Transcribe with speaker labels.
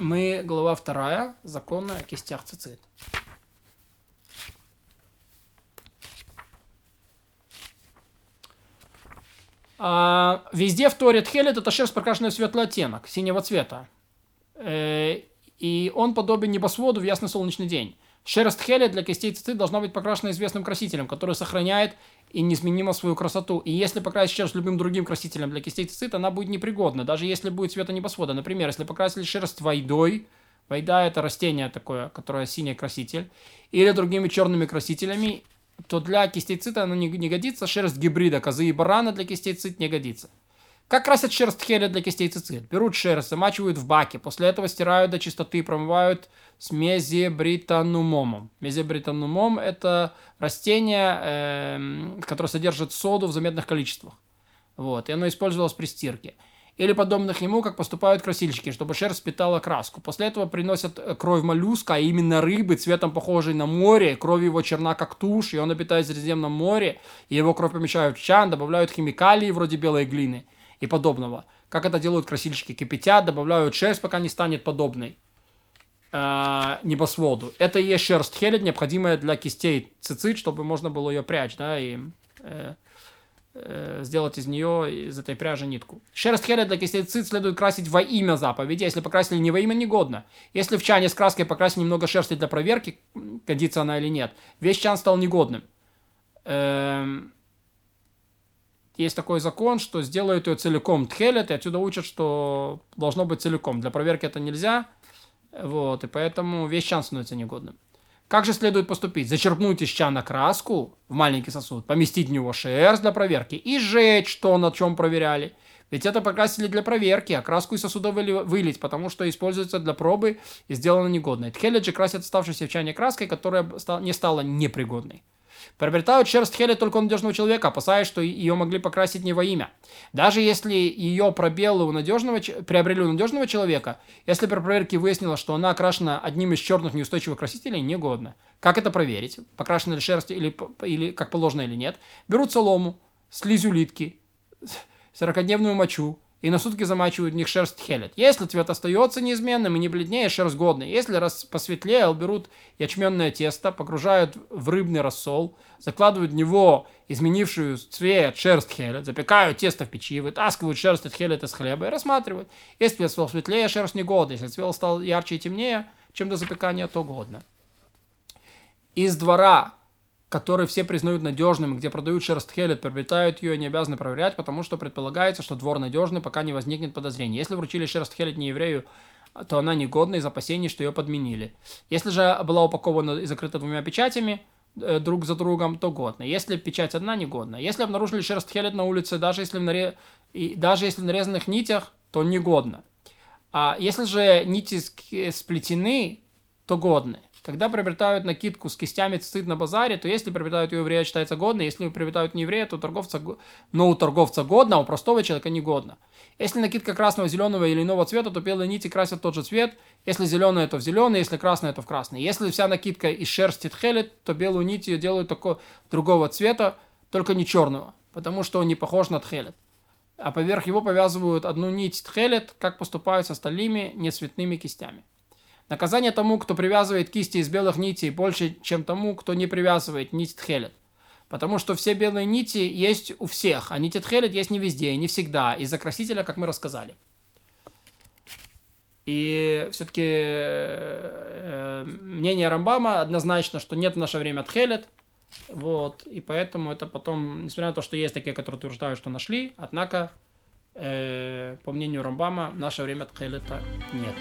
Speaker 1: Мы, глава вторая, законы о кистях цицит. А, везде в Торе Тхелет это шерсть, покрашенная в светлый оттенок, синего цвета. Э, и он подобен небосводу в ясный солнечный день. Шерсть Тхелет для кистей цицит должна быть покрашена известным красителем, который сохраняет и неизменимо свою красоту. И если покрасить шерсть любым другим красителем для кистей цицит, она будет непригодна, даже если будет цвета небосвода. Например, если покрасили шерсть войдой, войда это растение такое, которое синий краситель, или другими черными красителями, то для кистей цита она не, не годится. Шерсть гибрида козы и барана для кистей цит не годится. Как красят шерсть хеля для кистей цицит? Берут шерсть, замачивают в баке, после этого стирают до чистоты и промывают с мезебританумомом. Мезебританумом – это растение, э, которое содержит соду в заметных количествах. Вот, и оно использовалось при стирке или подобных ему, как поступают красильщики, чтобы шерсть питала краску. После этого приносят э, кровь моллюска, а именно рыбы, цветом похожей на море, кровь его черна как тушь, и он обитает в Средиземном море, и его кровь помещают в чан, добавляют химикалии вроде белой глины и подобного. Как это делают красильщики? Кипятят, добавляют шерсть, пока не станет подобной э, небосводу. Это и есть шерсть хелет, необходимая для кистей цицит, чтобы можно было ее прячь, да, и э, Э, сделать из нее, из этой пряжи нитку. Шерсть хеля для кистей цит следует красить во имя заповеди. Если покрасили не во имя, негодно. Если в чане с краской покрасили немного шерсти для проверки, годится она или нет, весь чан стал негодным. Эм... Есть такой закон, что сделают ее целиком тхелет, и отсюда учат, что должно быть целиком. Для проверки это нельзя, вот, и поэтому весь чан становится негодным. Как же следует поступить? Зачерпнуть из чана краску в маленький сосуд, поместить в него шерсть для проверки и сжечь то, на чем проверяли. Ведь это покрасили для проверки, а краску из сосуда вылить, потому что используется для пробы и сделано негодной. Тхеледжи красят оставшейся в чане краской, которая не стала непригодной. Приобретают шерсть Хели только у надежного человека, опасаясь, что ее могли покрасить не во имя. Даже если ее пробелы у надежного, приобрели у надежного человека, если при проверке выяснилось, что она окрашена одним из черных неустойчивых красителей, негодно. Как это проверить? Покрашена ли шерсть или, или как положено или нет? Берут солому, слизь улитки, 40-дневную мочу, и на сутки замачивают в них шерсть хелет. Если цвет остается неизменным и не бледнее, шерсть годная. Если раз посветлее, берут ячменное тесто, погружают в рыбный рассол, закладывают в него изменившую цвет шерсть хелет, запекают тесто в печи, вытаскивают шерсть от хелет из хлеба и рассматривают. Если цвет стал светлее, шерсть негодна. Если цвет стал ярче и темнее, чем до запекания, то годно. Из двора который все признают надежным, где продают шерсть хелет, приобретают ее и не обязаны проверять, потому что предполагается, что двор надежный, пока не возникнет подозрений. Если вручили шерсть хелет не еврею, то она негодна из опасений, что ее подменили. Если же была упакована и закрыта двумя печатями, э, друг за другом, то годно. Если печать одна, негодна. Если обнаружили шерсть хелет на улице, даже если в, наре... и даже если в нарезанных нитях, то негодно. А если же нити сплетены, то годны. Когда приобретают накидку с кистями цицит на базаре, то если приобретают ее еврея, считается годно, если приобретают не еврея, то торговца, но у торговца годно, а у простого человека не годно. Если накидка красного, зеленого или иного цвета, то белые нити красят тот же цвет. Если зеленая, то в зеленый, если красная, то в красный. Если вся накидка из шерсти тхелет, то белую нить ее делают такого другого цвета, только не черного, потому что он не похож на тхелет. А поверх его повязывают одну нить тхелет, как поступают с остальными нецветными кистями. Наказание тому, кто привязывает кисти из белых нитей, больше, чем тому, кто не привязывает нить тхелет. Потому что все белые нити есть у всех, а нити тхелет есть не везде и не всегда, из-за красителя, как мы рассказали. И все-таки э, мнение Рамбама однозначно, что нет в наше время тхелет. Вот, и поэтому это потом, несмотря на то, что есть такие, которые утверждают, что нашли, однако, э, по мнению Рамбама, в наше время тхелета нет.